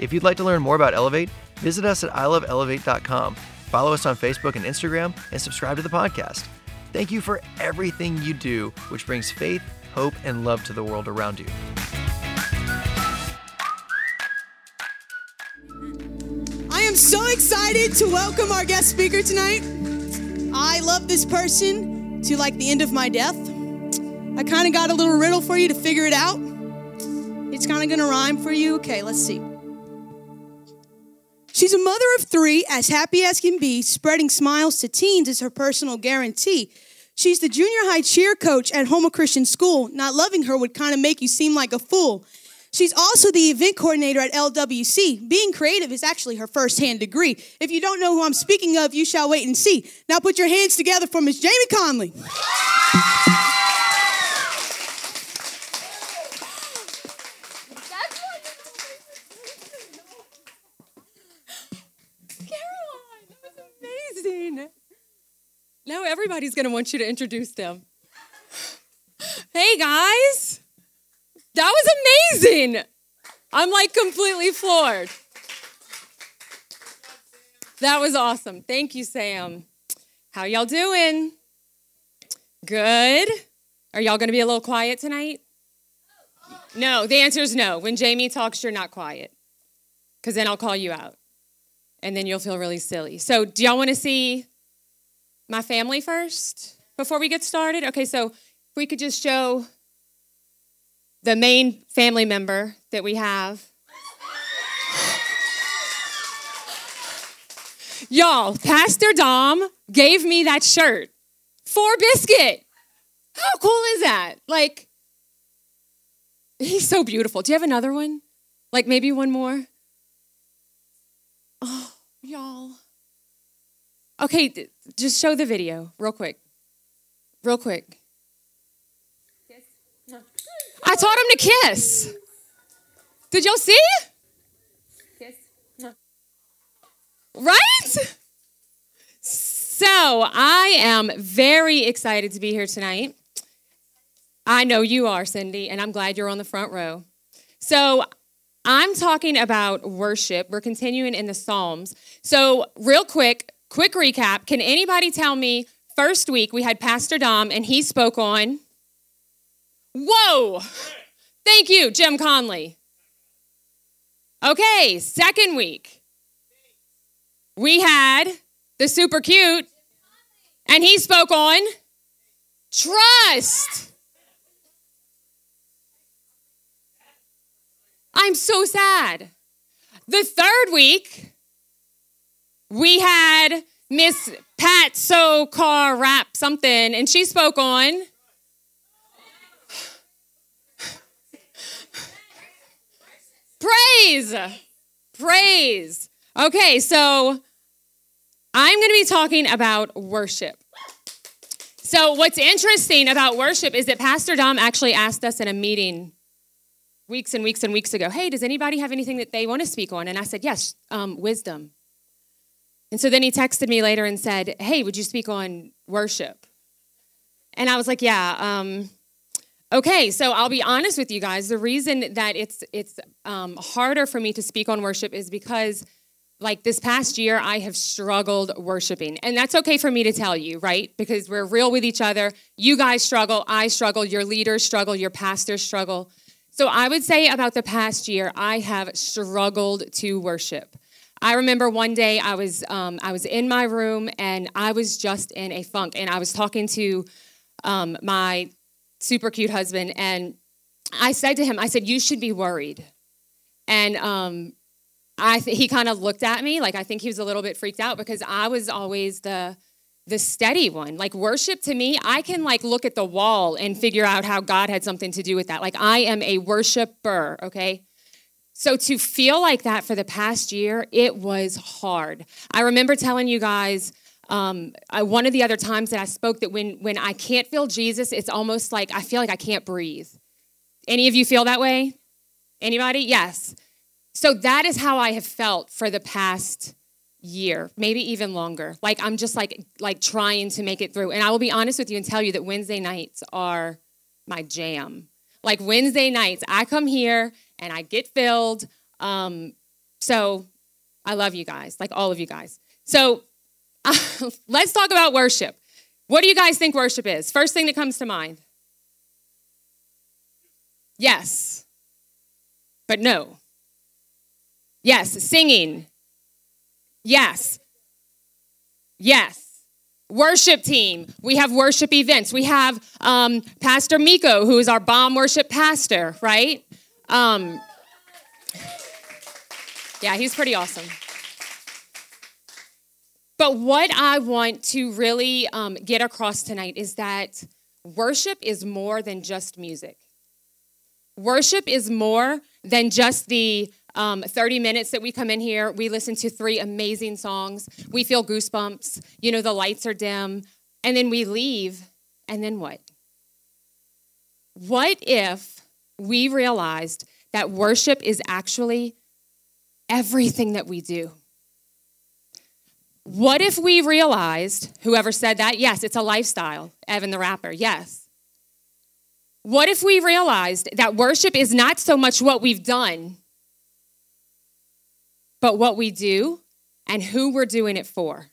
If you'd like to learn more about Elevate, visit us at iloveelevate.com, follow us on Facebook and Instagram, and subscribe to the podcast. Thank you for everything you do, which brings faith, hope, and love to the world around you. I am so excited to welcome our guest speaker tonight. I love this person to like the end of my death. I kind of got a little riddle for you to figure it out. It's kind of going to rhyme for you. Okay, let's see. She's a mother of three, as happy as can be, spreading smiles to teens is her personal guarantee. She's the junior high cheer coach at Houma Christian School. Not loving her would kind of make you seem like a fool. She's also the event coordinator at LWC. Being creative is actually her first-hand degree. If you don't know who I'm speaking of, you shall wait and see. Now put your hands together for Miss Jamie Conley. Caroline, that Now everybody's going to want you to introduce them. Hey guys, that was amazing. I'm like completely floored. That was awesome. Thank you, Sam. How y'all doing? Good. Are y'all going to be a little quiet tonight? No, the answer is no. When Jamie talks, you're not quiet because then I'll call you out and then you'll feel really silly. So, do y'all want to see my family first before we get started? Okay, so if we could just show the main family member that we have. Y'all, Pastor Dom gave me that shirt for Biscuit. How cool is that? Like, he's so beautiful. Do you have another one? Like, maybe one more? Oh, y'all. Okay, just show the video real quick. Real quick. I taught him to kiss. Did y'all see? Kiss. Right? So I am very excited to be here tonight. I know you are, Cindy, and I'm glad you're on the front row. So I'm talking about worship. We're continuing in the Psalms. So, real quick, quick recap. Can anybody tell me first week we had Pastor Dom and he spoke on Whoa! Thank you, Jim Conley. Okay, second week. We had the super cute and he spoke on trust. I'm so sad. The third week, we had Miss Pat So Car Rap something, and she spoke on. Praise. Praise. Okay, so I'm going to be talking about worship. So, what's interesting about worship is that Pastor Dom actually asked us in a meeting weeks and weeks and weeks ago, hey, does anybody have anything that they want to speak on? And I said, yes, um, wisdom. And so then he texted me later and said, hey, would you speak on worship? And I was like, yeah. Um, okay, so I'll be honest with you guys. The reason that it's it's um, harder for me to speak on worship is because, like this past year, I have struggled worshiping, and that's okay for me to tell you, right? Because we're real with each other. You guys struggle, I struggle, your leaders struggle, your pastors struggle. So I would say about the past year, I have struggled to worship. I remember one day I was um, I was in my room and I was just in a funk, and I was talking to um, my super cute husband, and I said to him, I said, "You should be worried," and um, I th- he kind of looked at me like I think he was a little bit freaked out because I was always the the steady one. Like worship to me, I can like look at the wall and figure out how God had something to do with that. Like I am a worshiper, okay? So to feel like that for the past year, it was hard. I remember telling you guys um, I, one of the other times that I spoke that when when I can't feel Jesus, it's almost like I feel like I can't breathe. Any of you feel that way? Anybody? Yes. So that is how I have felt for the past year, maybe even longer. Like I'm just like like trying to make it through. And I will be honest with you and tell you that Wednesday nights are my jam. Like Wednesday nights, I come here and I get filled. Um, so I love you guys, like all of you guys. So uh, let's talk about worship. What do you guys think worship is? First thing that comes to mind. Yes, but no. Yes, singing. Yes. Yes. Worship team. We have worship events. We have um, Pastor Miko, who is our bomb worship pastor, right? Um, yeah, he's pretty awesome. But what I want to really um, get across tonight is that worship is more than just music. Worship is more than just the um, 30 minutes that we come in here, we listen to three amazing songs. We feel goosebumps. You know, the lights are dim. And then we leave. And then what? What if we realized that worship is actually everything that we do? What if we realized, whoever said that, yes, it's a lifestyle, Evan the rapper, yes. What if we realized that worship is not so much what we've done, but what we do and who we're doing it for.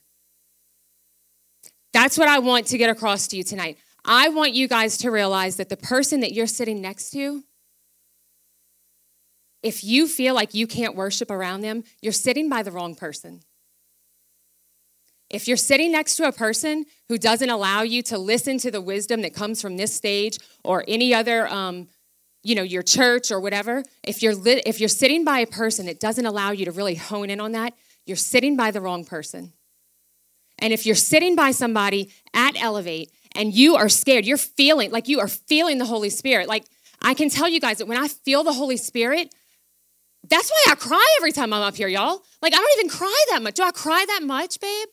That's what I want to get across to you tonight. I want you guys to realize that the person that you're sitting next to, if you feel like you can't worship around them, you're sitting by the wrong person. If you're sitting next to a person who doesn't allow you to listen to the wisdom that comes from this stage or any other um, you know your church or whatever if you're if you're sitting by a person that doesn't allow you to really hone in on that. You're sitting by the wrong person. And if you're sitting by somebody at elevate and you are scared you're feeling like you are feeling the holy spirit. Like i can tell you guys that when i feel the holy spirit that's why i cry every time i'm up here y'all. Like i don't even cry that much. Do i cry that much babe?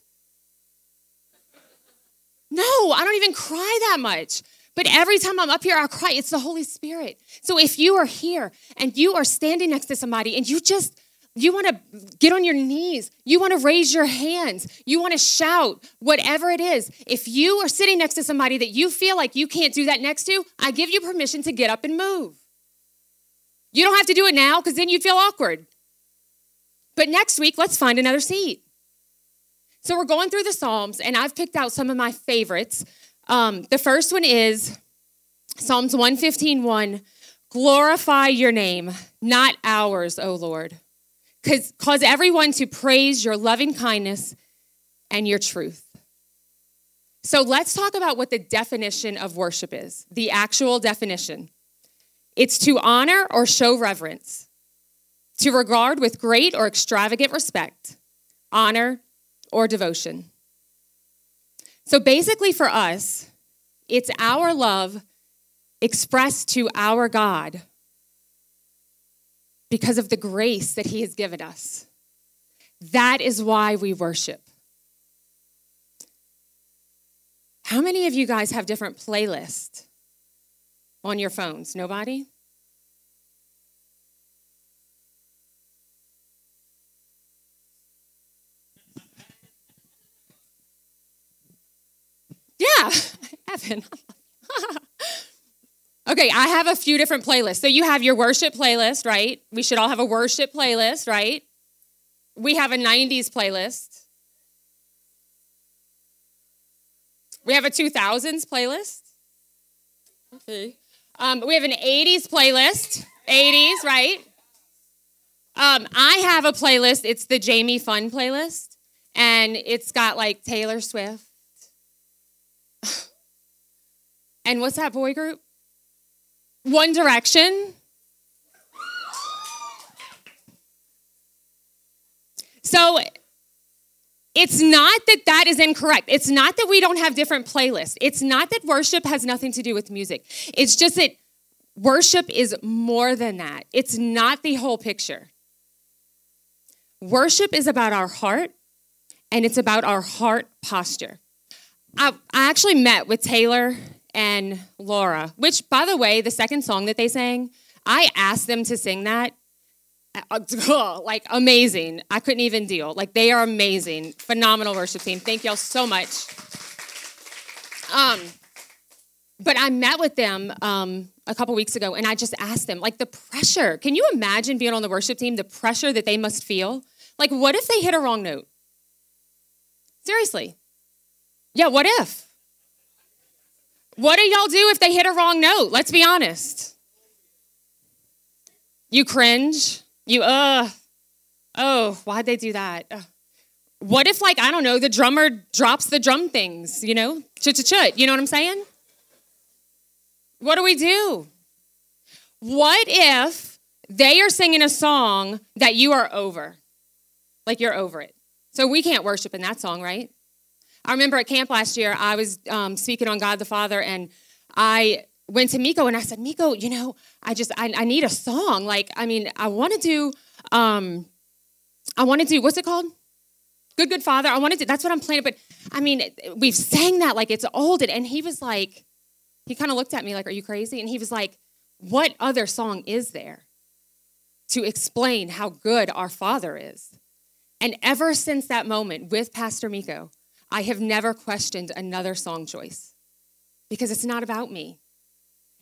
No i don't even cry that much but every time I'm up here, I cry. It's the Holy Spirit. So if you are here and you are standing next to somebody and you just, you want to get on your knees, you want to raise your hands, you want to shout, whatever it is. If you are sitting next to somebody that you feel like you can't do that next to, I give you permission to get up and move. You don't have to do it now because then you'd feel awkward. But next week, let's find another seat. So we're going through the Psalms, and I've picked out some of my favorites. Um, the first one is Psalms 115 1. Glorify your name, not ours, O Lord. Cause everyone to praise your loving kindness and your truth. So let's talk about what the definition of worship is, the actual definition. It's to honor or show reverence, to regard with great or extravagant respect, honor, or devotion. So basically, for us, it's our love expressed to our God because of the grace that He has given us. That is why we worship. How many of you guys have different playlists on your phones? Nobody? Yeah, Evan. okay, I have a few different playlists. So you have your worship playlist, right? We should all have a worship playlist, right? We have a 90s playlist. We have a 2000s playlist. Okay. Um, we have an 80s playlist. 80s, right? Um, I have a playlist. It's the Jamie Fun playlist. And it's got like Taylor Swift and what's that boy group? One Direction. So it's not that that is incorrect. It's not that we don't have different playlists. It's not that worship has nothing to do with music. It's just that worship is more than that. It's not the whole picture. Worship is about our heart and it's about our heart posture. I, I actually met with Taylor and Laura, which, by the way, the second song that they sang, I asked them to sing that. Like amazing. I couldn't even deal. Like they are amazing. Phenomenal worship team. Thank y'all so much. Um, but I met with them um, a couple weeks ago and I just asked them, like, the pressure. Can you imagine being on the worship team, the pressure that they must feel? Like, what if they hit a wrong note? Seriously. Yeah, what if? What do y'all do if they hit a wrong note? Let's be honest. You cringe. You, uh, oh, why'd they do that? Uh, what if, like, I don't know, the drummer drops the drum things, you know? Chut, chut, chut. You know what I'm saying? What do we do? What if they are singing a song that you are over? Like you're over it. So we can't worship in that song, right? I remember at camp last year, I was um, speaking on God the Father, and I went to Miko and I said, Miko, you know, I just, I, I need a song. Like, I mean, I want to do, um, I want to do, what's it called? Good, good father. I wanted to, do. that's what I'm playing. But I mean, we've sang that like it's old. And he was like, he kind of looked at me like, are you crazy? And he was like, what other song is there to explain how good our father is? And ever since that moment with Pastor Miko, I have never questioned another song choice because it's not about me.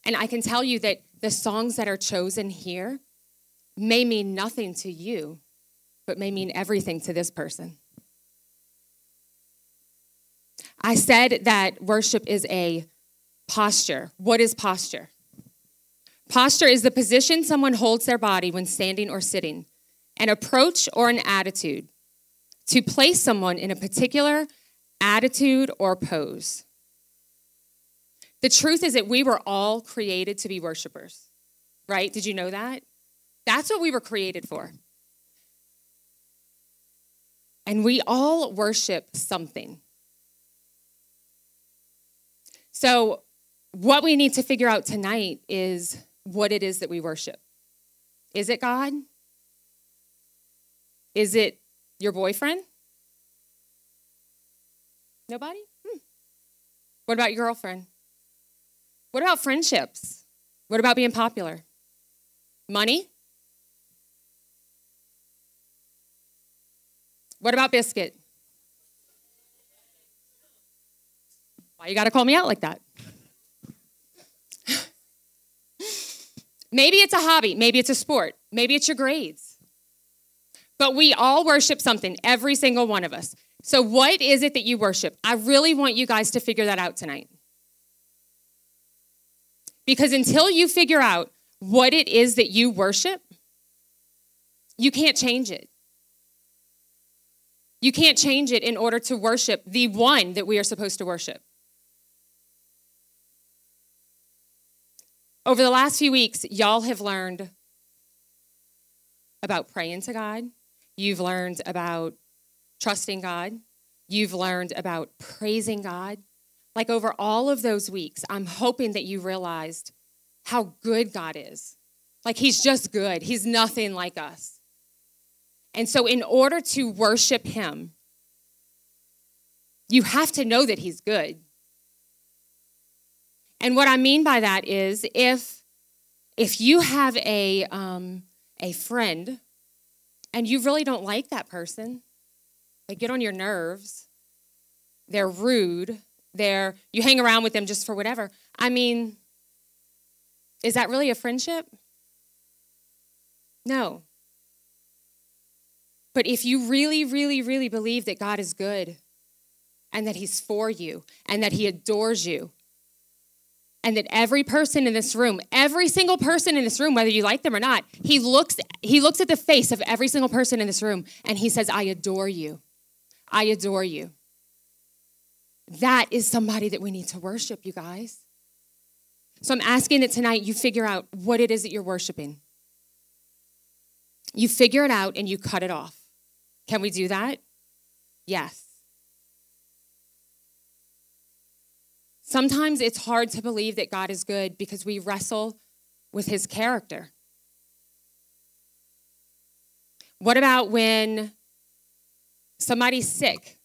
And I can tell you that the songs that are chosen here may mean nothing to you, but may mean everything to this person. I said that worship is a posture. What is posture? Posture is the position someone holds their body when standing or sitting, an approach or an attitude to place someone in a particular attitude or pose. The truth is that we were all created to be worshipers, right? Did you know that? That's what we were created for. And we all worship something. So, what we need to figure out tonight is what it is that we worship. Is it God? Is it your boyfriend? Nobody? Hmm. What about your girlfriend? What about friendships? What about being popular? Money? What about biscuit? Why you got to call me out like that? maybe it's a hobby, maybe it's a sport, maybe it's your grades. But we all worship something, every single one of us. So, what is it that you worship? I really want you guys to figure that out tonight. Because until you figure out what it is that you worship, you can't change it. You can't change it in order to worship the one that we are supposed to worship. Over the last few weeks, y'all have learned about praying to God. You've learned about trusting God. You've learned about praising God. Like over all of those weeks, I'm hoping that you realized how good God is. Like He's just good, He's nothing like us. And so, in order to worship Him, you have to know that He's good. And what I mean by that is if if you have a um, a friend and you really don't like that person, they get on your nerves. They're rude. They're you hang around with them just for whatever. I mean, is that really a friendship? No. But if you really, really, really believe that God is good and that He's for you and that He adores you, and that every person in this room, every single person in this room, whether you like them or not, he looks, he looks at the face of every single person in this room and he says, I adore you. I adore you. That is somebody that we need to worship, you guys. So I'm asking that tonight you figure out what it is that you're worshiping. You figure it out and you cut it off. Can we do that? Yes. Sometimes it's hard to believe that God is good because we wrestle with his character. What about when somebody's sick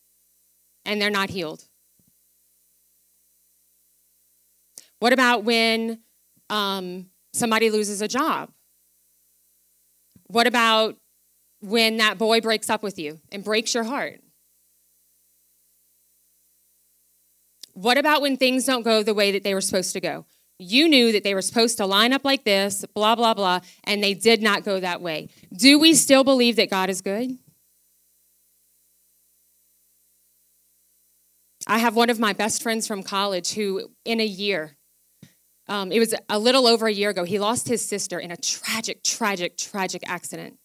and they're not healed? What about when um, somebody loses a job? What about when that boy breaks up with you and breaks your heart? What about when things don't go the way that they were supposed to go? You knew that they were supposed to line up like this, blah, blah, blah, and they did not go that way. Do we still believe that God is good? I have one of my best friends from college who, in a year, um, it was a little over a year ago, he lost his sister in a tragic, tragic, tragic accident.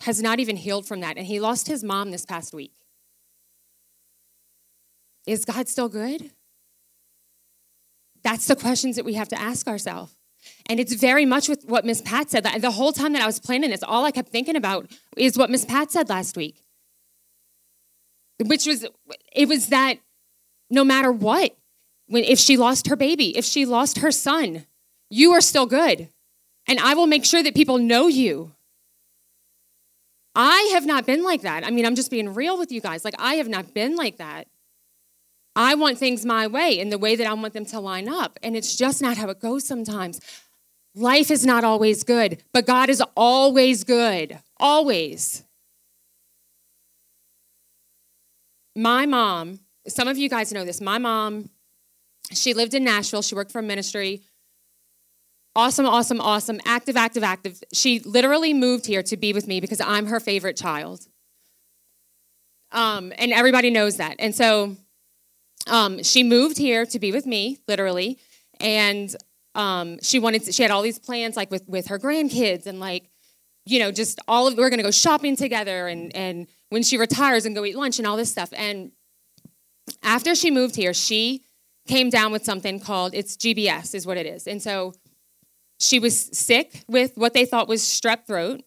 Has not even healed from that. And he lost his mom this past week. Is God still good? That's the questions that we have to ask ourselves. And it's very much with what Miss Pat said. The whole time that I was planning this, all I kept thinking about is what Miss Pat said last week. Which was, it was that no matter what, when, if she lost her baby, if she lost her son, you are still good. And I will make sure that people know you. I have not been like that. I mean, I'm just being real with you guys. Like, I have not been like that. I want things my way in the way that I want them to line up. And it's just not how it goes sometimes. Life is not always good, but God is always good. Always. My mom, some of you guys know this, my mom she lived in Nashville. She worked for a ministry. Awesome, awesome, awesome. Active, active, active. She literally moved here to be with me because I'm her favorite child. Um, and everybody knows that. And so um, she moved here to be with me, literally. And um, she wanted to, she had all these plans like with, with her grandkids and like, you know, just all of, we're to go shopping together and, and when she retires and go eat lunch and all this stuff. And after she moved here, she came down with something called it's GBS is what it is. And so she was sick with what they thought was strep throat.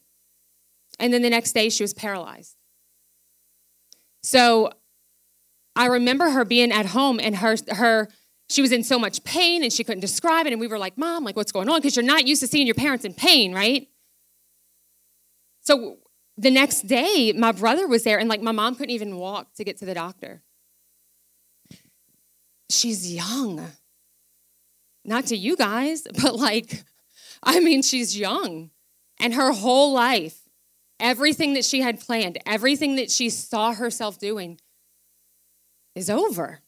And then the next day she was paralyzed. So I remember her being at home and her her she was in so much pain and she couldn't describe it and we were like, "Mom, like what's going on?" because you're not used to seeing your parents in pain, right? So the next day my brother was there and like my mom couldn't even walk to get to the doctor she's young. Not to you guys, but like, I mean, she's young. And her whole life, everything that she had planned, everything that she saw herself doing is over.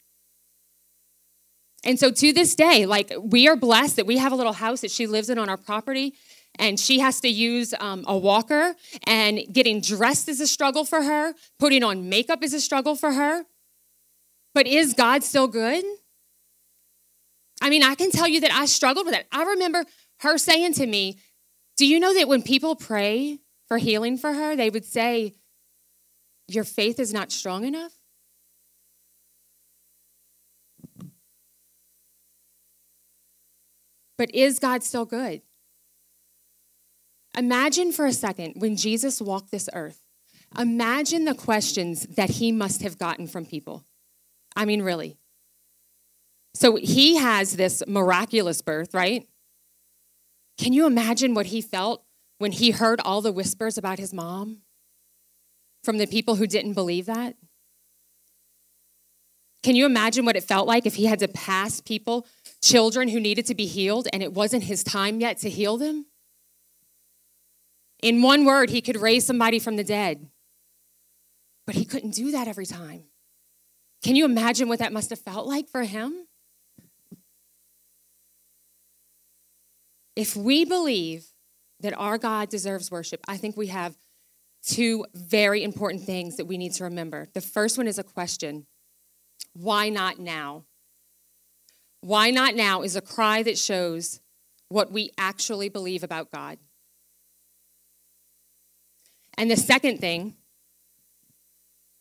And so to this day, like, we are blessed that we have a little house that she lives in on our property and she has to use um, a walker and getting dressed is a struggle for her putting on makeup is a struggle for her but is God still good? I mean, I can tell you that I struggled with that. I remember her saying to me, Do you know that when people pray for healing for her, they would say, Your faith is not strong enough? But is God still good? Imagine for a second when Jesus walked this earth. Imagine the questions that he must have gotten from people. I mean, really. So he has this miraculous birth, right? Can you imagine what he felt when he heard all the whispers about his mom from the people who didn't believe that? Can you imagine what it felt like if he had to pass people, children who needed to be healed, and it wasn't his time yet to heal them? In one word, he could raise somebody from the dead, but he couldn't do that every time. Can you imagine what that must have felt like for him? If we believe that our God deserves worship, I think we have two very important things that we need to remember. The first one is a question Why not now? Why not now is a cry that shows what we actually believe about God. And the second thing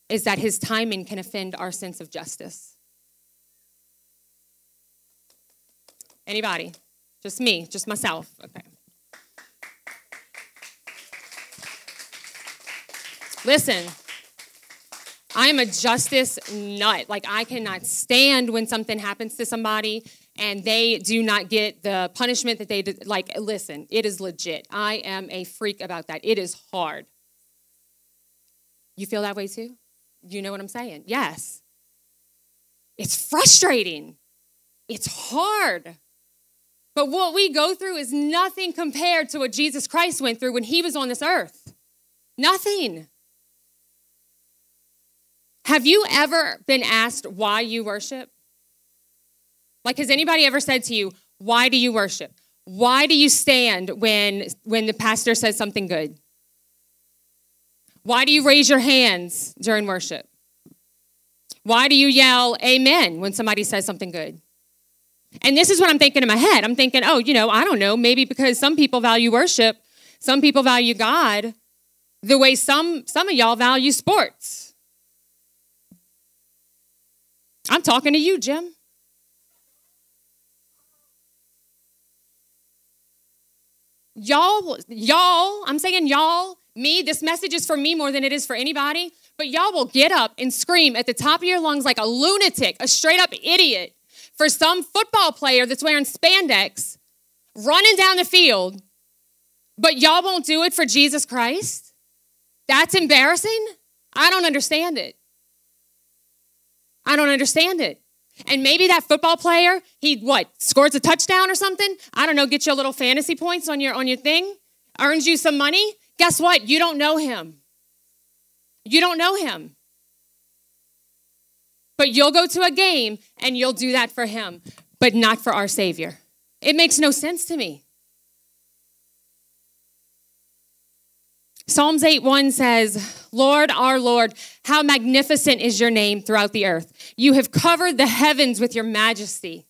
is that his timing can offend our sense of justice. Anybody? Just me, just myself. Okay. Listen, I am a justice nut. Like, I cannot stand when something happens to somebody and they do not get the punishment that they did. Like, listen, it is legit. I am a freak about that. It is hard. You feel that way too? You know what I'm saying? Yes. It's frustrating. It's hard. But what we go through is nothing compared to what Jesus Christ went through when he was on this earth. Nothing. Have you ever been asked why you worship? Like, has anybody ever said to you, Why do you worship? Why do you stand when, when the pastor says something good? Why do you raise your hands during worship? Why do you yell amen when somebody says something good? And this is what I'm thinking in my head. I'm thinking, oh, you know, I don't know, maybe because some people value worship, some people value God the way some some of y'all value sports. I'm talking to you, Jim. Y'all, y'all, I'm saying y'all, me, this message is for me more than it is for anybody, but y'all will get up and scream at the top of your lungs like a lunatic, a straight up idiot for some football player that's wearing spandex running down the field, but y'all won't do it for Jesus Christ? That's embarrassing? I don't understand it. I don't understand it. And maybe that football player, he what, scores a touchdown or something? I don't know, get you a little fantasy points on your on your thing, earns you some money. Guess what? You don't know him. You don't know him. But you'll go to a game and you'll do that for him, but not for our Savior. It makes no sense to me. Psalms 8 1 says, Lord, our Lord, how magnificent is your name throughout the earth. You have covered the heavens with your majesty.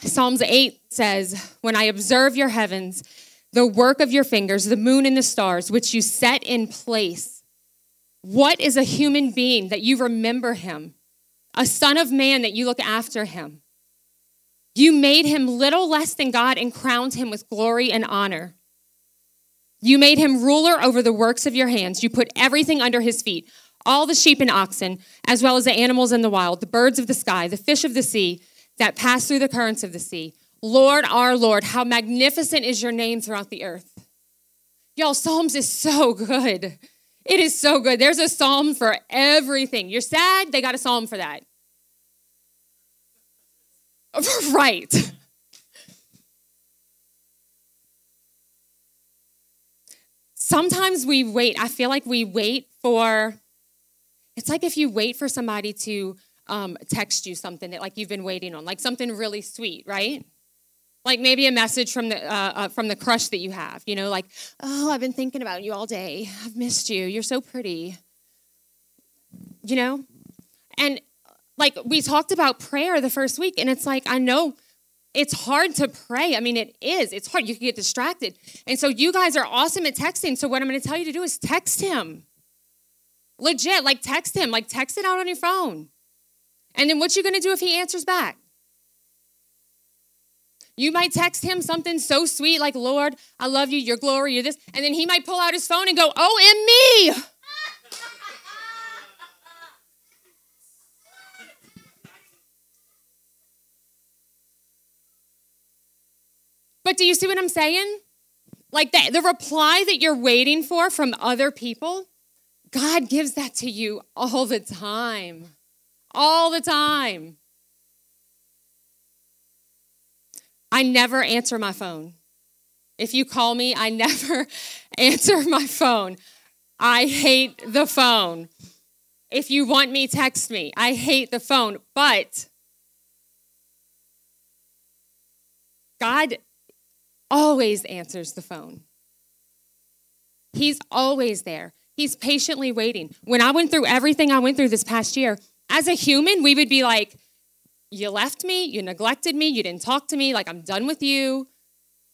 Psalms 8 says, When I observe your heavens, the work of your fingers, the moon and the stars, which you set in place. What is a human being that you remember him? A son of man that you look after him? You made him little less than God and crowned him with glory and honor. You made him ruler over the works of your hands. You put everything under his feet all the sheep and oxen, as well as the animals in the wild, the birds of the sky, the fish of the sea that pass through the currents of the sea. Lord, our Lord, how magnificent is your name throughout the earth. Y'all, Psalms is so good. It is so good. There's a psalm for everything. You're sad, they got a psalm for that. right. Sometimes we wait. I feel like we wait for, it's like if you wait for somebody to um, text you something that like you've been waiting on, like something really sweet, right? Like maybe a message from the uh, uh, from the crush that you have, you know, like, oh, I've been thinking about you all day. I've missed you. You're so pretty. You know, and like we talked about prayer the first week, and it's like, I know it's hard to pray. I mean, it is. It's hard. You can get distracted. And so you guys are awesome at texting. So what I'm going to tell you to do is text him. Legit, like text him, like text it out on your phone. And then what you going to do if he answers back? You might text him something so sweet like, Lord, I love you, your glory, you're this. And then he might pull out his phone and go, Oh, and me. But do you see what I'm saying? Like the, the reply that you're waiting for from other people, God gives that to you all the time. All the time. I never answer my phone. If you call me, I never answer my phone. I hate the phone. If you want me, text me. I hate the phone. But God always answers the phone. He's always there. He's patiently waiting. When I went through everything I went through this past year, as a human, we would be like, You left me, you neglected me, you didn't talk to me, like, I'm done with you.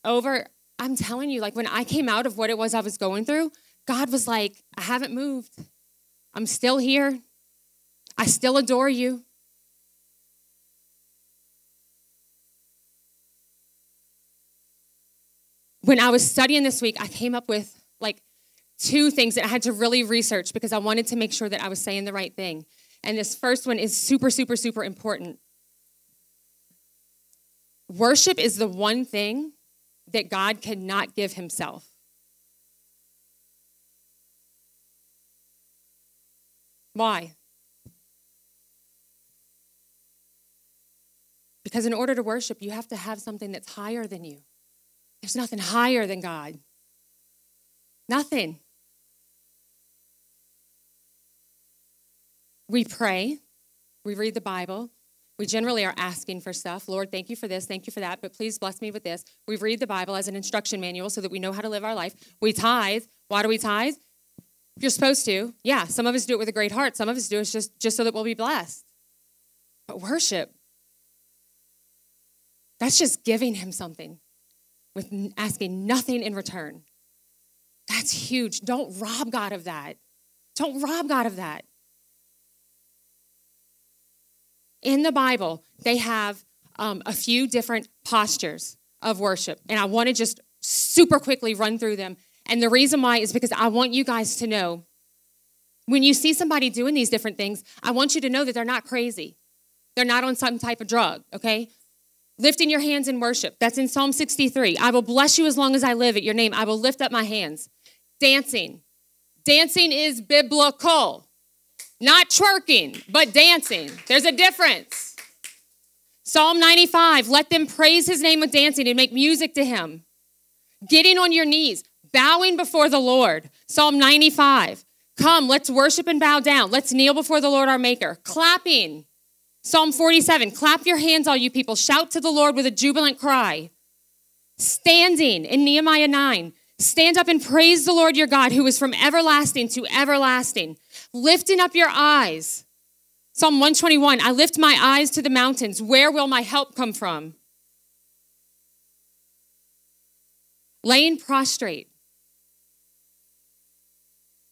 Over, I'm telling you, like, when I came out of what it was I was going through, God was like, I haven't moved. I'm still here. I still adore you. when I was studying this week, I came up with like two things that I had to really research because I wanted to make sure that I was saying the right thing. And this first one is super, super, super important. Worship is the one thing that God cannot give himself. Why? Because in order to worship, you have to have something that's higher than you. There's nothing higher than God. Nothing. We pray, we read the Bible. We generally are asking for stuff. Lord, thank you for this, thank you for that, but please bless me with this. We read the Bible as an instruction manual so that we know how to live our life. We tithe. Why do we tithe? You're supposed to. Yeah, some of us do it with a great heart. Some of us do it just, just so that we'll be blessed. But worship, that's just giving him something with asking nothing in return. That's huge. Don't rob God of that. Don't rob God of that. In the Bible, they have um, a few different postures of worship, and I want to just super quickly run through them. And the reason why is because I want you guys to know when you see somebody doing these different things, I want you to know that they're not crazy. They're not on some type of drug, okay? Lifting your hands in worship. That's in Psalm 63. I will bless you as long as I live at your name. I will lift up my hands. Dancing. Dancing is biblical. Not twerking, but dancing. There's a difference. Psalm 95, let them praise his name with dancing and make music to him. Getting on your knees, bowing before the Lord. Psalm 95, come, let's worship and bow down. Let's kneel before the Lord our Maker. Clapping. Psalm 47, clap your hands, all you people. Shout to the Lord with a jubilant cry. Standing in Nehemiah 9, stand up and praise the Lord your God, who is from everlasting to everlasting lifting up your eyes. Psalm 121 I lift my eyes to the mountains. Where will my help come from? Laying prostrate.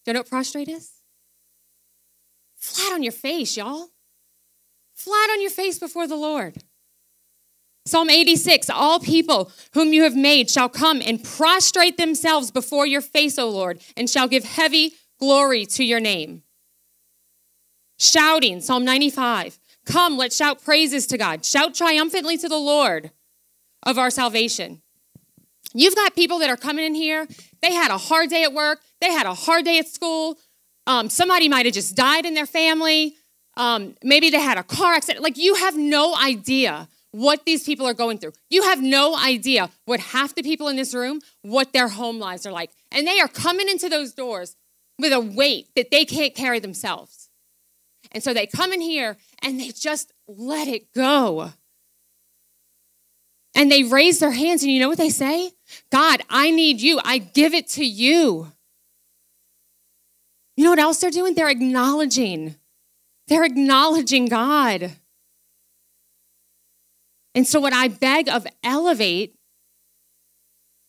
Do you know what prostrate is? Flat on your face, y'all. Flat on your face before the Lord. Psalm 86 All people whom you have made shall come and prostrate themselves before your face, O Lord, and shall give heavy glory to your name shouting, Psalm 95. Come, let's shout praises to God. Shout triumphantly to the Lord of our salvation. You've got people that are coming in here. They had a hard day at work. They had a hard day at school. Um, somebody might have just died in their family. Um, maybe they had a car accident. Like, you have no idea what these people are going through. You have no idea what half the people in this room, what their home lives are like. And they are coming into those doors with a weight that they can't carry themselves. And so they come in here and they just let it go. And they raise their hands, and you know what they say? God, I need you. I give it to you. You know what else they're doing? They're acknowledging. They're acknowledging God. And so, what I beg of Elevate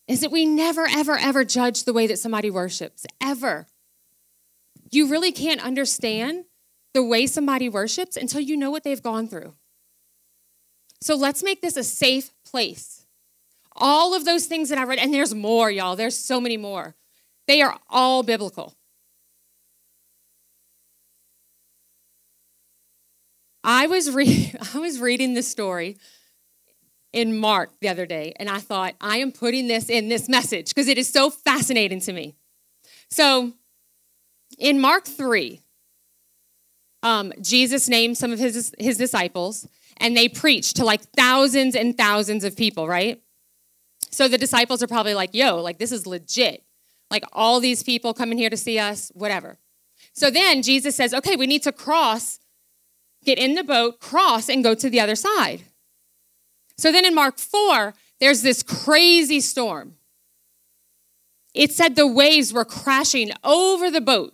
is that we never, ever, ever judge the way that somebody worships, ever. You really can't understand the way somebody worships until you know what they've gone through. So let's make this a safe place. All of those things that I read, and there's more, y'all, there's so many more. They are all biblical. I was, re- I was reading this story in Mark the other day, and I thought, I am putting this in this message because it is so fascinating to me. So in Mark 3, um, Jesus named some of his, his disciples, and they preached to like thousands and thousands of people, right? So the disciples are probably like, yo, like this is legit. Like all these people coming here to see us, whatever. So then Jesus says, okay, we need to cross, get in the boat, cross, and go to the other side. So then in Mark 4, there's this crazy storm. It said the waves were crashing over the boat.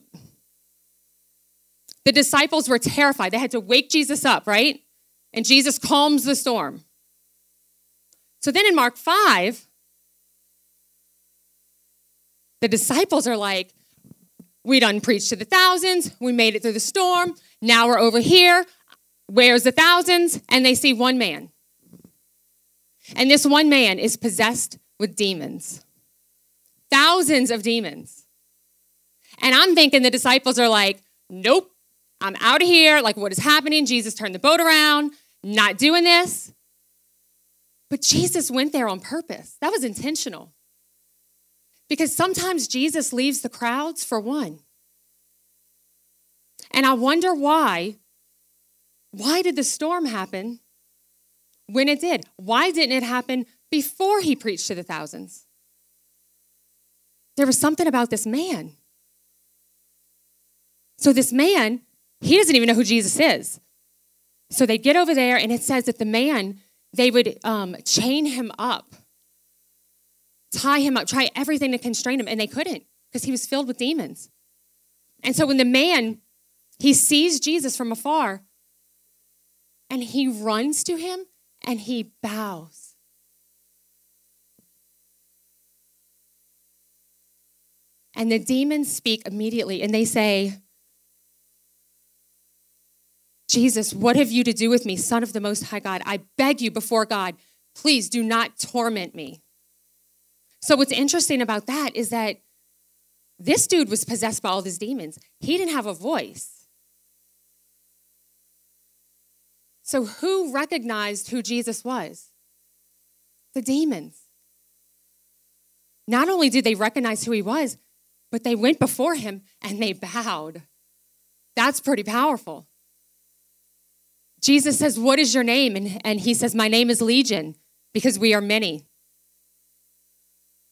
The disciples were terrified. They had to wake Jesus up, right? And Jesus calms the storm. So then in Mark 5, the disciples are like, we done preached to the thousands. We made it through the storm. Now we're over here. Where's the thousands? And they see one man. And this one man is possessed with demons. Thousands of demons. And I'm thinking the disciples are like, nope, I'm out of here. Like, what is happening? Jesus turned the boat around, not doing this. But Jesus went there on purpose. That was intentional. Because sometimes Jesus leaves the crowds for one. And I wonder why. Why did the storm happen when it did? Why didn't it happen before he preached to the thousands? There was something about this man. So, this man, he doesn't even know who Jesus is. So, they get over there, and it says that the man, they would um, chain him up, tie him up, try everything to constrain him, and they couldn't because he was filled with demons. And so, when the man he sees Jesus from afar and he runs to him and he bows. And the demons speak immediately and they say, Jesus, what have you to do with me, Son of the Most High God? I beg you before God, please do not torment me. So, what's interesting about that is that this dude was possessed by all these demons. He didn't have a voice. So, who recognized who Jesus was? The demons. Not only did they recognize who he was, but they went before him and they bowed. That's pretty powerful. Jesus says, What is your name? And, and he says, My name is Legion, because we are many.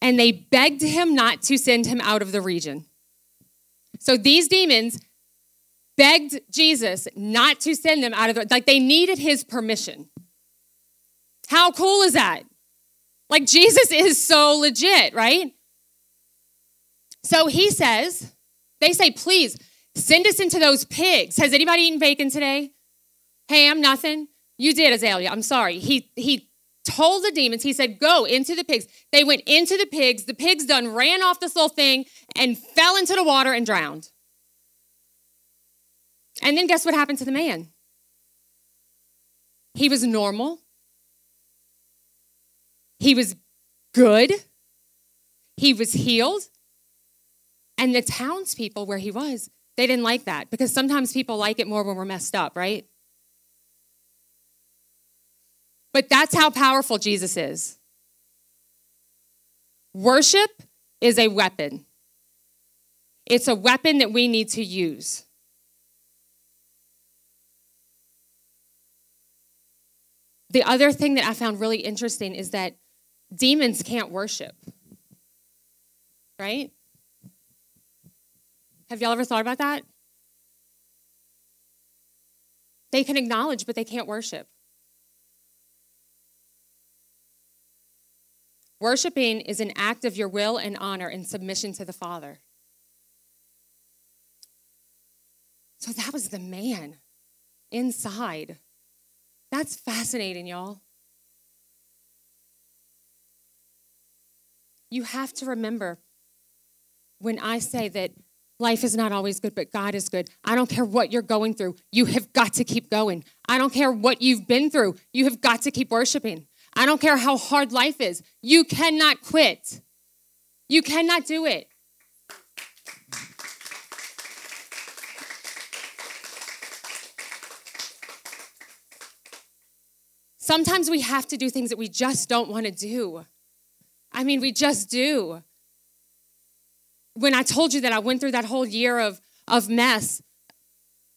And they begged him not to send him out of the region. So these demons begged Jesus not to send them out of the, like they needed his permission. How cool is that? Like Jesus is so legit, right? So he says, they say, please send us into those pigs. Has anybody eaten bacon today? Ham, nothing? You did, Azalea. I'm sorry. He he told the demons, he said, go into the pigs. They went into the pigs. The pigs done ran off this little thing and fell into the water and drowned. And then guess what happened to the man? He was normal. He was good. He was healed. And the townspeople where he was, they didn't like that because sometimes people like it more when we're messed up, right? But that's how powerful Jesus is. Worship is a weapon, it's a weapon that we need to use. The other thing that I found really interesting is that demons can't worship. Right? Have y'all ever thought about that? They can acknowledge, but they can't worship. Worshiping is an act of your will and honor in submission to the Father. So that was the man inside. That's fascinating, y'all. You have to remember when I say that life is not always good, but God is good. I don't care what you're going through, you have got to keep going. I don't care what you've been through, you have got to keep worshiping. I don't care how hard life is, you cannot quit. You cannot do it. Sometimes we have to do things that we just don't want to do. I mean, we just do. When I told you that I went through that whole year of, of mess,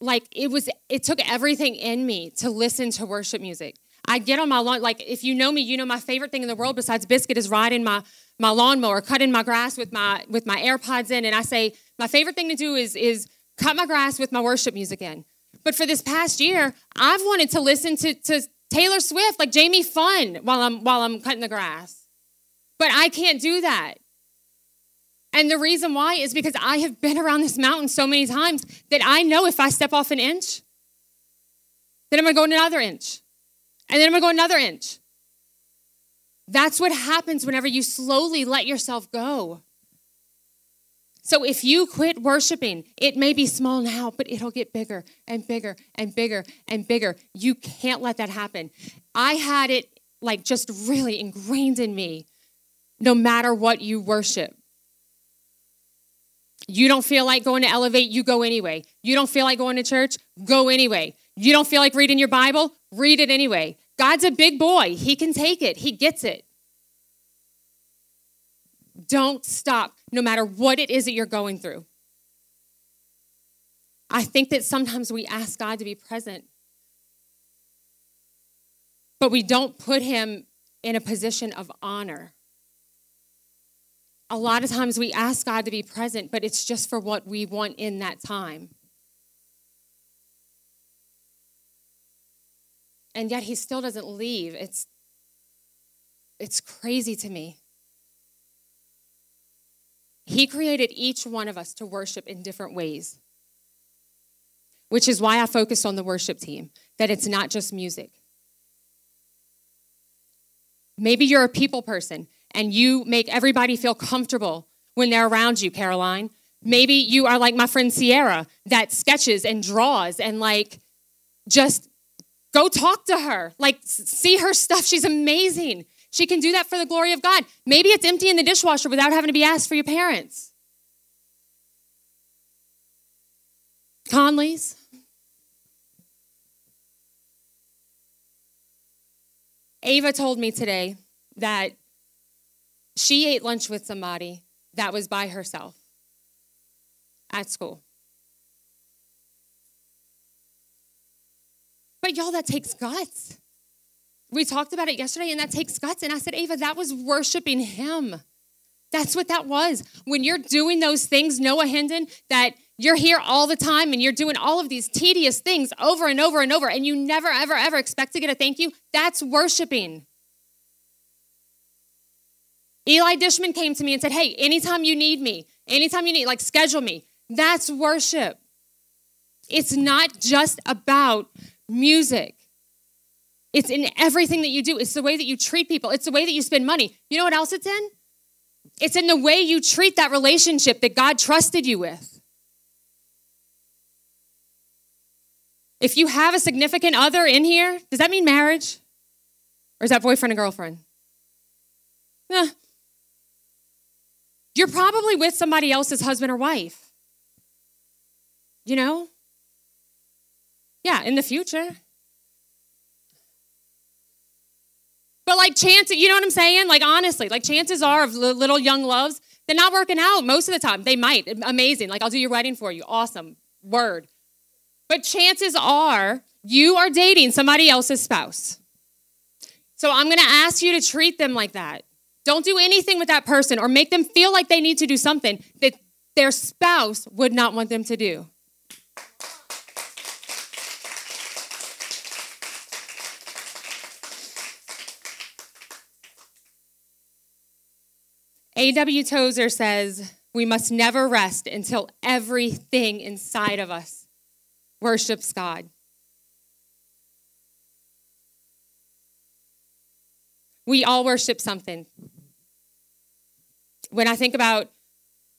like it was, it took everything in me to listen to worship music. I get on my lawn, like if you know me, you know my favorite thing in the world besides biscuit is riding my my lawnmower, cutting my grass with my with my AirPods in, and I say my favorite thing to do is is cut my grass with my worship music in. But for this past year, I've wanted to listen to, to Taylor Swift, like Jamie Fun, while I'm while I'm cutting the grass. But I can't do that. And the reason why is because I have been around this mountain so many times that I know if I step off an inch, then I'm gonna go another inch. And then I'm gonna go another inch. That's what happens whenever you slowly let yourself go. So if you quit worshiping, it may be small now, but it'll get bigger and bigger and bigger and bigger. You can't let that happen. I had it like just really ingrained in me no matter what you worship. You don't feel like going to elevate, you go anyway. You don't feel like going to church? Go anyway. You don't feel like reading your Bible? Read it anyway. God's a big boy. He can take it, He gets it. Don't stop, no matter what it is that you're going through. I think that sometimes we ask God to be present, but we don't put Him in a position of honor. A lot of times we ask God to be present, but it's just for what we want in that time. And yet he still doesn't leave. It's it's crazy to me. He created each one of us to worship in different ways. Which is why I focused on the worship team, that it's not just music. Maybe you're a people person and you make everybody feel comfortable when they're around you, Caroline. Maybe you are like my friend Sierra that sketches and draws and like just go talk to her. Like see her stuff. She's amazing. She can do that for the glory of God. Maybe it's emptying the dishwasher without having to be asked for your parents. Conley's. Ava told me today that she ate lunch with somebody that was by herself at school. But y'all, that takes guts. We talked about it yesterday, and that takes guts. And I said, Ava, that was worshiping Him. That's what that was. When you're doing those things, Noah Hendon, that you're here all the time and you're doing all of these tedious things over and over and over, and you never, ever, ever expect to get a thank you, that's worshiping. Eli Dishman came to me and said, Hey, anytime you need me, anytime you need, like schedule me. That's worship. It's not just about music. It's in everything that you do. It's the way that you treat people. It's the way that you spend money. You know what else it's in? It's in the way you treat that relationship that God trusted you with. If you have a significant other in here, does that mean marriage? Or is that boyfriend and girlfriend? Eh, you're probably with somebody else's husband or wife. You know? Yeah, in the future. But like chances, you know what I'm saying? Like honestly, like chances are of little young loves, they're not working out most of the time. They might. Amazing. Like I'll do your wedding for you. Awesome. Word. But chances are you are dating somebody else's spouse. So I'm going to ask you to treat them like that. Don't do anything with that person or make them feel like they need to do something that their spouse would not want them to do. A.W. Tozer says, We must never rest until everything inside of us worships God. We all worship something. When I think about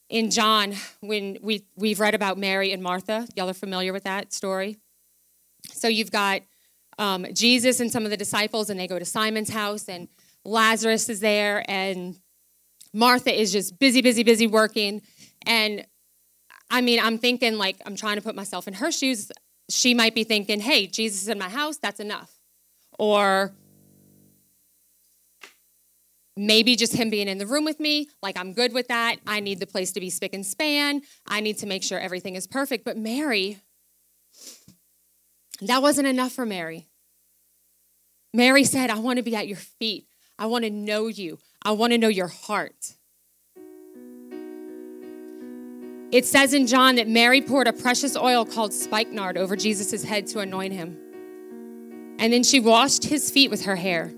in John, when we, we've read about Mary and Martha, y'all are familiar with that story. So you've got um, Jesus and some of the disciples, and they go to Simon's house, and Lazarus is there, and Martha is just busy, busy, busy working. And I mean, I'm thinking, like, I'm trying to put myself in her shoes. She might be thinking, hey, Jesus is in my house, that's enough. Or Maybe just him being in the room with me, like I'm good with that. I need the place to be spick and span. I need to make sure everything is perfect. But Mary, that wasn't enough for Mary. Mary said, I want to be at your feet. I want to know you. I want to know your heart. It says in John that Mary poured a precious oil called spikenard over Jesus' head to anoint him. And then she washed his feet with her hair.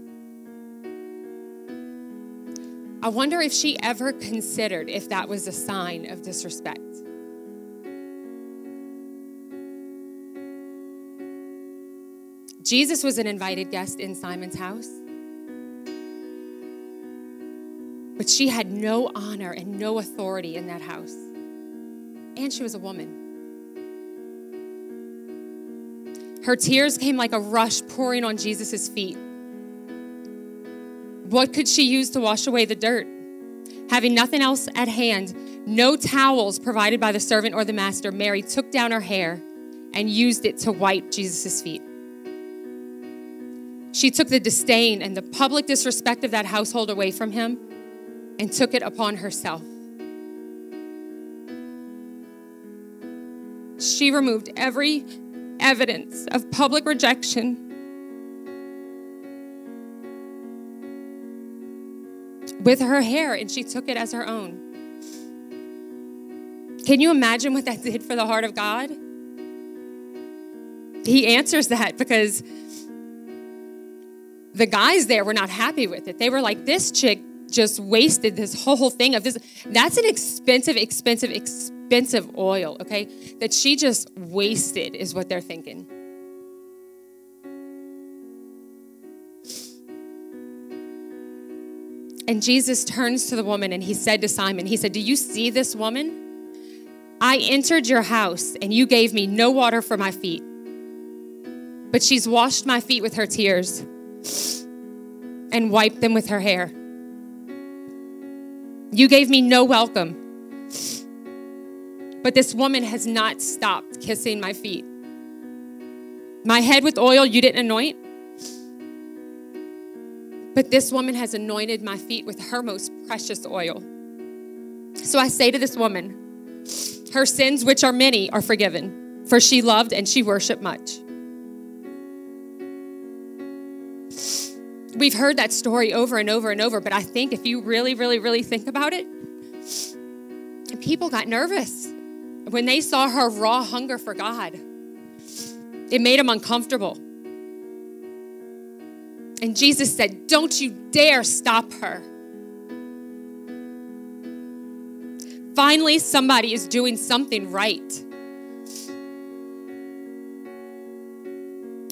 I wonder if she ever considered if that was a sign of disrespect. Jesus was an invited guest in Simon's house. But she had no honor and no authority in that house. And she was a woman. Her tears came like a rush pouring on Jesus' feet. What could she use to wash away the dirt? Having nothing else at hand, no towels provided by the servant or the master, Mary took down her hair and used it to wipe Jesus' feet. She took the disdain and the public disrespect of that household away from him and took it upon herself. She removed every evidence of public rejection with her hair and she took it as her own. Can you imagine what that did for the heart of God? He answers that because the guys there were not happy with it. They were like, this chick just wasted this whole thing of this. That's an expensive, expensive, expensive oil, okay? That she just wasted, is what they're thinking. And Jesus turns to the woman and he said to Simon, He said, Do you see this woman? I entered your house and you gave me no water for my feet, but she's washed my feet with her tears and wiped them with her hair. You gave me no welcome, but this woman has not stopped kissing my feet. My head with oil you didn't anoint, but this woman has anointed my feet with her most precious oil. So I say to this woman, her sins, which are many, are forgiven, for she loved and she worshiped much. We've heard that story over and over and over, but I think if you really, really, really think about it, people got nervous when they saw her raw hunger for God. It made them uncomfortable. And Jesus said, Don't you dare stop her. Finally, somebody is doing something right.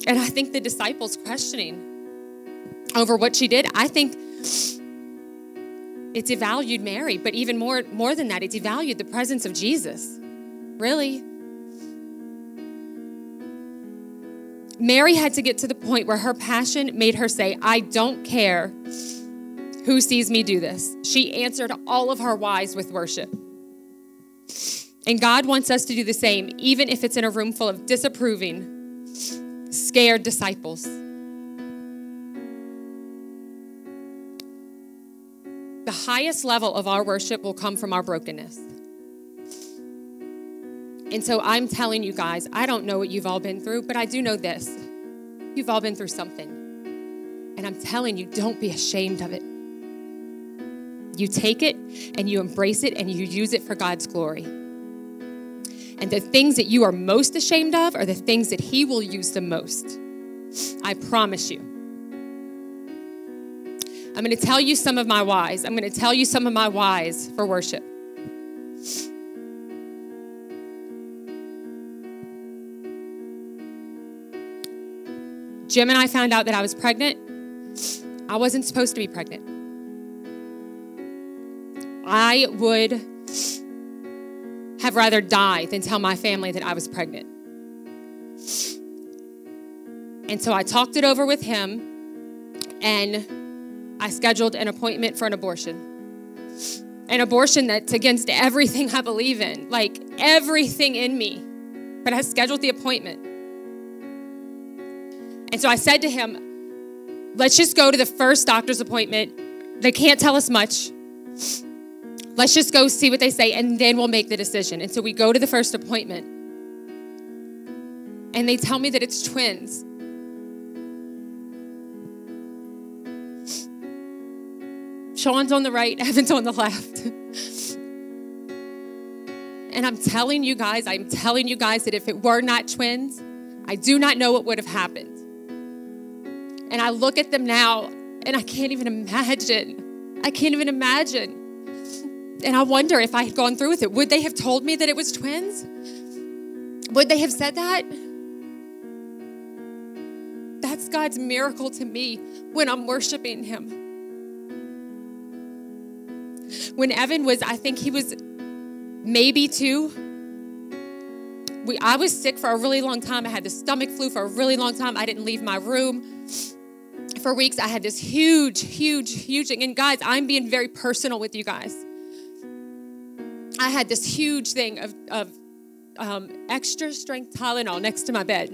And I think the disciples questioning over what she did, I think it's devalued Mary, but even more, more than that, it's devalued the presence of Jesus. Really. Mary had to get to the point where her passion made her say, I don't care who sees me do this. She answered all of her whys with worship. And God wants us to do the same, even if it's in a room full of disapproving, scared disciples. The highest level of our worship will come from our brokenness. And so I'm telling you guys, I don't know what you've all been through, but I do know this. You've all been through something. And I'm telling you, don't be ashamed of it. You take it and you embrace it and you use it for God's glory. And the things that you are most ashamed of are the things that He will use the most. I promise you. I'm going to tell you some of my whys. I'm going to tell you some of my whys for worship. Jim and I found out that I was pregnant. I wasn't supposed to be pregnant. I would have rather die than tell my family that I was pregnant. And so I talked it over with him and I scheduled an appointment for an abortion. An abortion that's against everything I believe in, like everything in me. But I scheduled the appointment. And so I said to him, let's just go to the first doctor's appointment. They can't tell us much. Let's just go see what they say, and then we'll make the decision. And so we go to the first appointment, and they tell me that it's twins. Sean's on the right, Evan's on the left. and I'm telling you guys, I'm telling you guys that if it were not twins, I do not know what would have happened. And I look at them now and I can't even imagine. I can't even imagine. And I wonder if I had gone through with it, would they have told me that it was twins? Would they have said that? That's God's miracle to me when I'm worshiping Him. When Evan was, I think he was maybe two. We, I was sick for a really long time. I had the stomach flu for a really long time. I didn't leave my room for weeks, I had this huge, huge, huge thing. And guys, I'm being very personal with you guys. I had this huge thing of, of um, extra strength Tylenol next to my bed.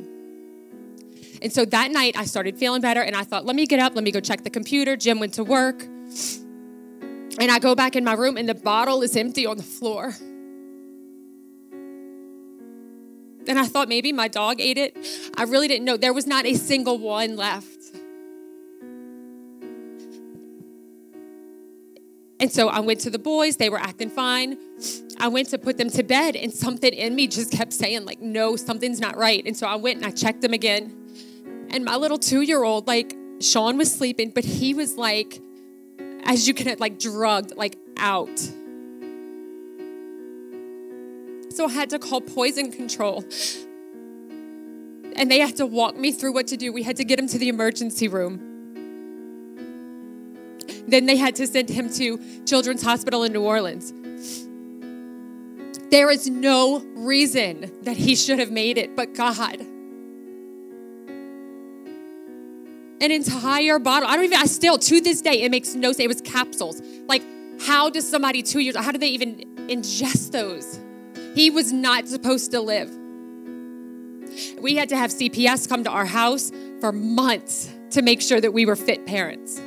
And so that night I started feeling better and I thought, let me get up, let me go check the computer. Jim went to work. And I go back in my room and the bottle is empty on the floor. And I thought maybe my dog ate it. I really didn't know. There was not a single one left. And so I went to the boys, they were acting fine. I went to put them to bed, and something in me just kept saying, like, no, something's not right. And so I went and I checked them again. And my little two year old, like, Sean was sleeping, but he was like, as you can, like, drugged, like, out. So I had to call poison control. And they had to walk me through what to do. We had to get him to the emergency room. Then they had to send him to Children's Hospital in New Orleans. There is no reason that he should have made it but God. An entire bottle. I don't even, I still, to this day, it makes no sense. It was capsules. Like, how does somebody two years, how do they even ingest those? He was not supposed to live. We had to have CPS come to our house for months to make sure that we were fit parents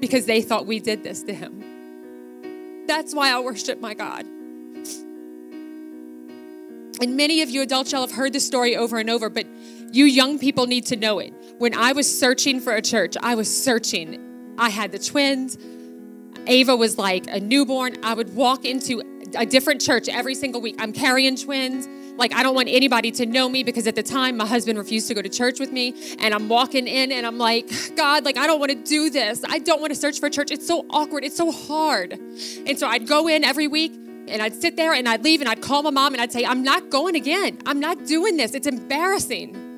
because they thought we did this to him. That's why I worship my God. And many of you adults, y'all have heard this story over and over, but you young people need to know it. When I was searching for a church, I was searching. I had the twins. Ava was like a newborn. I would walk into a different church every single week. I'm carrying twins. Like, I don't want anybody to know me because at the time my husband refused to go to church with me. And I'm walking in and I'm like, God, like, I don't want to do this. I don't want to search for a church. It's so awkward. It's so hard. And so I'd go in every week and I'd sit there and I'd leave and I'd call my mom and I'd say, I'm not going again. I'm not doing this. It's embarrassing.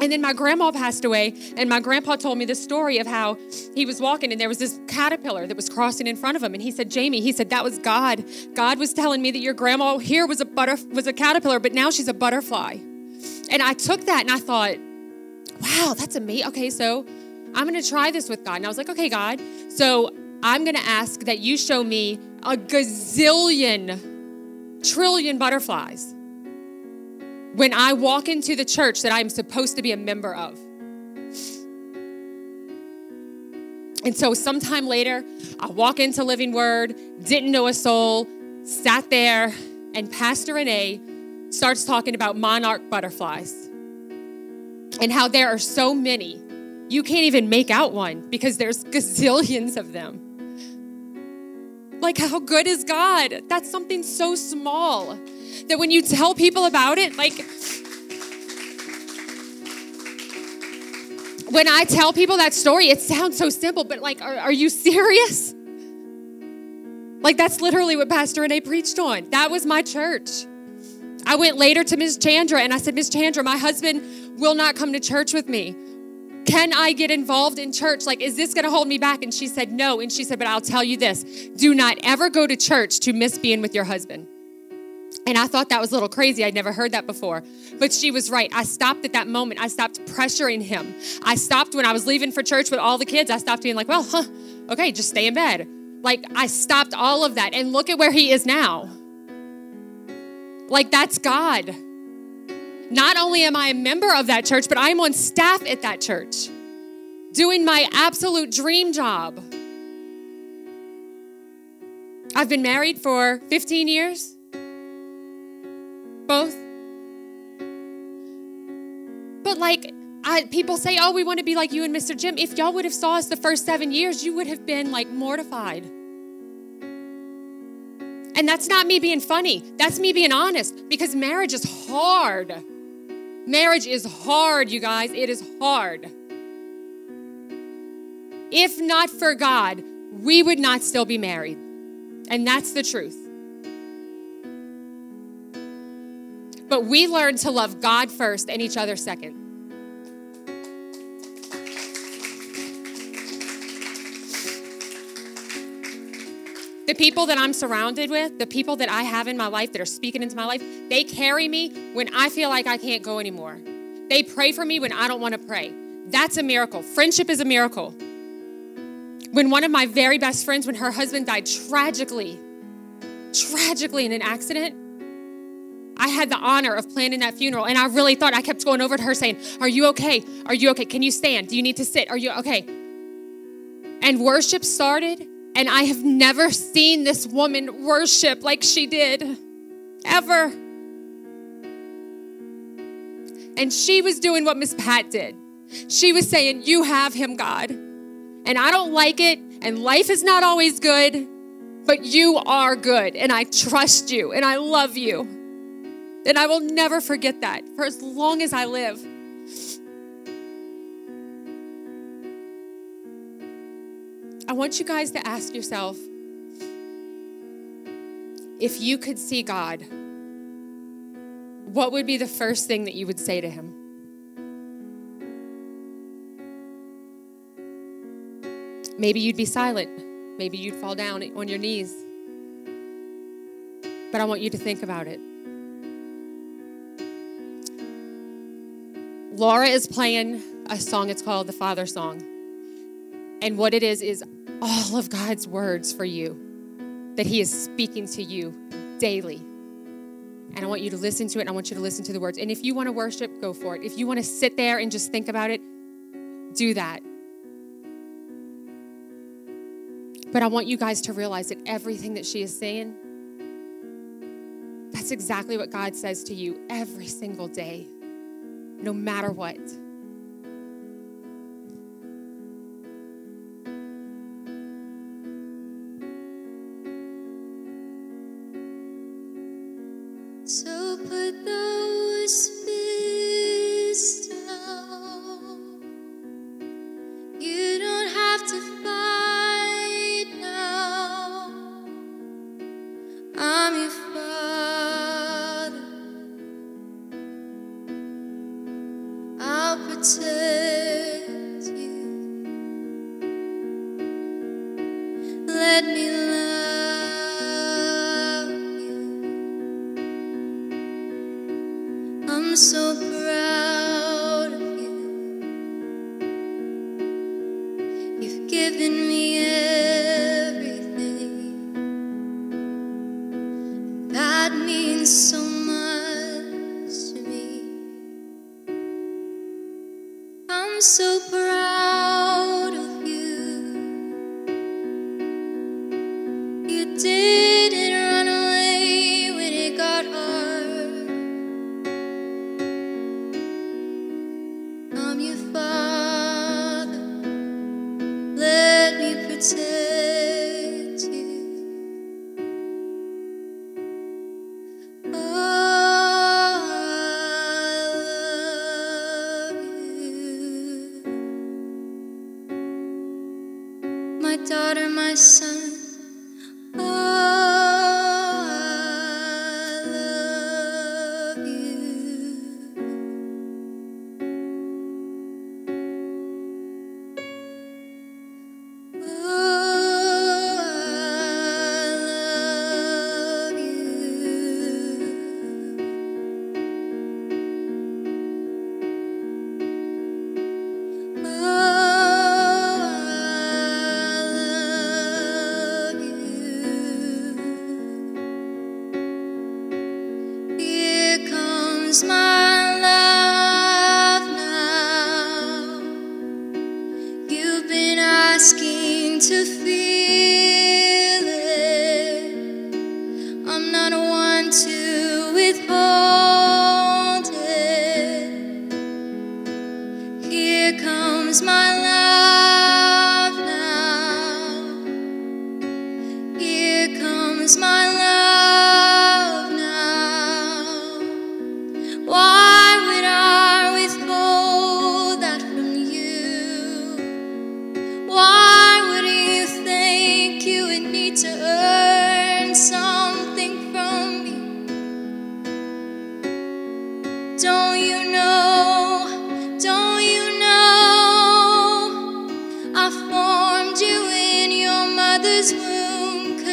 And then my grandma passed away, and my grandpa told me this story of how he was walking and there was this caterpillar that was crossing in front of him. And he said, Jamie, he said, that was God. God was telling me that your grandma here was a butter was a caterpillar, but now she's a butterfly. And I took that and I thought, wow, that's amazing. Okay, so I'm gonna try this with God. And I was like, okay, God. So I'm gonna ask that you show me a gazillion, trillion butterflies when I walk into the church that I'm supposed to be a member of. And so, sometime later, I walk into Living Word, didn't know a soul, sat there, and Pastor Renee starts talking about monarch butterflies and how there are so many. You can't even make out one because there's gazillions of them. Like, how good is God? That's something so small that when you tell people about it, like, when I tell people that story, it sounds so simple, but like, are, are you serious? Like, that's literally what Pastor Renee preached on. That was my church. I went later to Ms. Chandra and I said, Ms. Chandra, my husband will not come to church with me. Can I get involved in church? Like, is this going to hold me back? And she said, No. And she said, But I'll tell you this do not ever go to church to miss being with your husband. And I thought that was a little crazy. I'd never heard that before. But she was right. I stopped at that moment. I stopped pressuring him. I stopped when I was leaving for church with all the kids. I stopped being like, well, huh, okay, just stay in bed. Like, I stopped all of that. And look at where he is now. Like, that's God. Not only am I a member of that church, but I'm on staff at that church doing my absolute dream job. I've been married for 15 years. Both. But like, I, people say, oh, we want to be like you and Mr. Jim. If y'all would have saw us the first seven years, you would have been like mortified. And that's not me being funny. That's me being honest because marriage is hard. Marriage is hard, you guys. It is hard. If not for God, we would not still be married. And that's the truth. But we learn to love God first and each other second. The people that I'm surrounded with, the people that I have in my life that are speaking into my life, they carry me when I feel like I can't go anymore. They pray for me when I don't want to pray. That's a miracle. Friendship is a miracle. When one of my very best friends, when her husband died tragically, tragically in an accident. I had the honor of planning that funeral, and I really thought I kept going over to her saying, Are you okay? Are you okay? Can you stand? Do you need to sit? Are you okay? And worship started, and I have never seen this woman worship like she did, ever. And she was doing what Miss Pat did. She was saying, You have him, God. And I don't like it, and life is not always good, but you are good, and I trust you, and I love you. And I will never forget that for as long as I live. I want you guys to ask yourself if you could see God, what would be the first thing that you would say to him? Maybe you'd be silent. Maybe you'd fall down on your knees. But I want you to think about it. Laura is playing a song, it's called the Father Song. And what it is, is all of God's words for you that He is speaking to you daily. And I want you to listen to it, I want you to listen to the words. And if you want to worship, go for it. If you want to sit there and just think about it, do that. But I want you guys to realize that everything that she is saying, that's exactly what God says to you every single day, no matter what.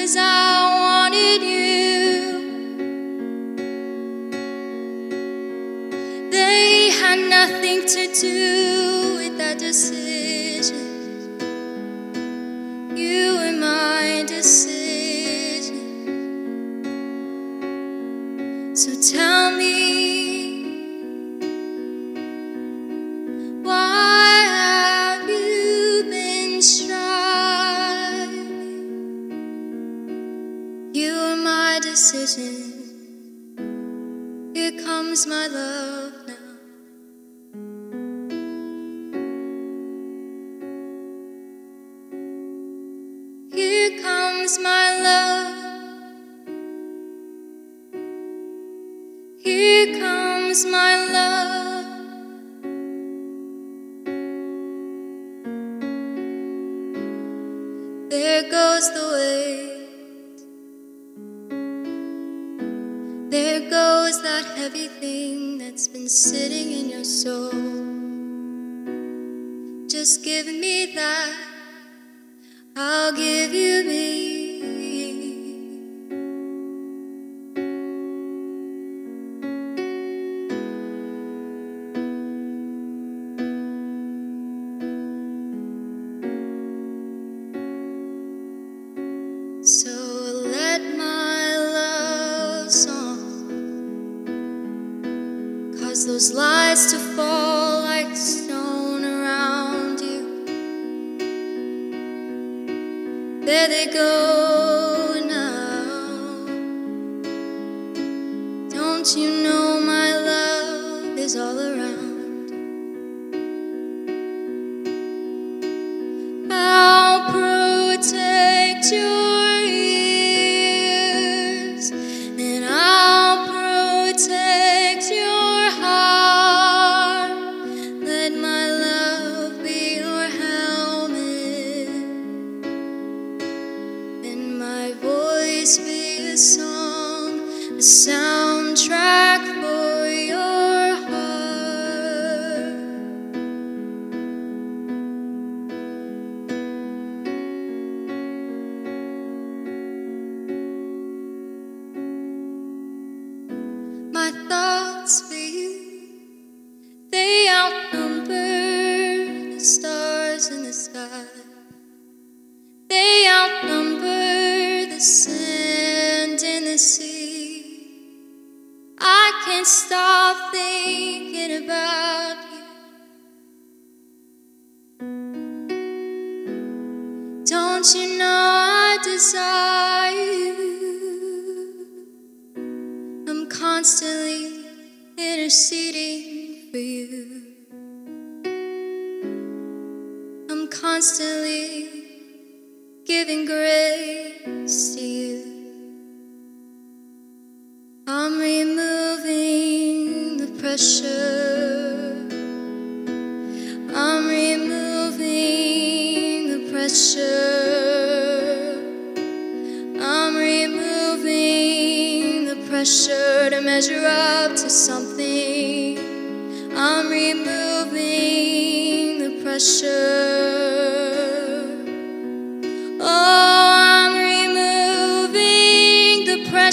'Cause I wanted you. They had nothing to do with that decision. You were my decision.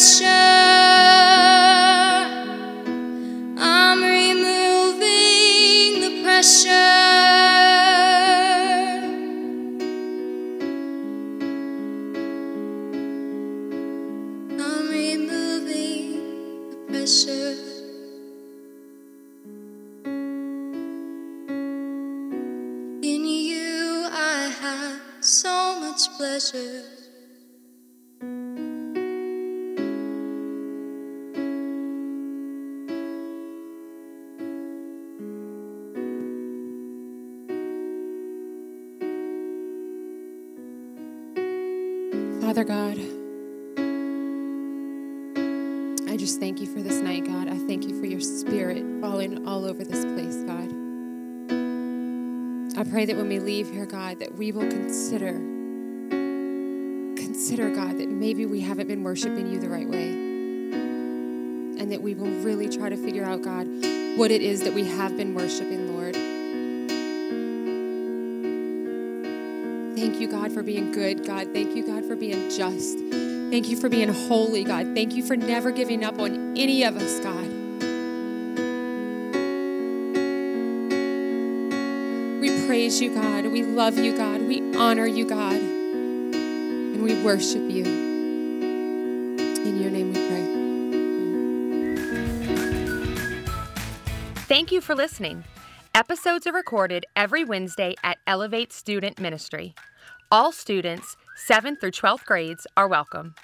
pressure. I'm removing the pressure. that we will consider, consider, God, that maybe we haven't been worshiping you the right way. And that we will really try to figure out, God, what it is that we have been worshiping, Lord. Thank you, God, for being good, God. Thank you, God, for being just. Thank you for being holy, God. Thank you for never giving up on any of us, God. praise you, God. We love you, God. We honor you, God. And we worship you. In your name we pray. Thank you for listening. Episodes are recorded every Wednesday at Elevate Student Ministry. All students, 7th through 12th grades, are welcome.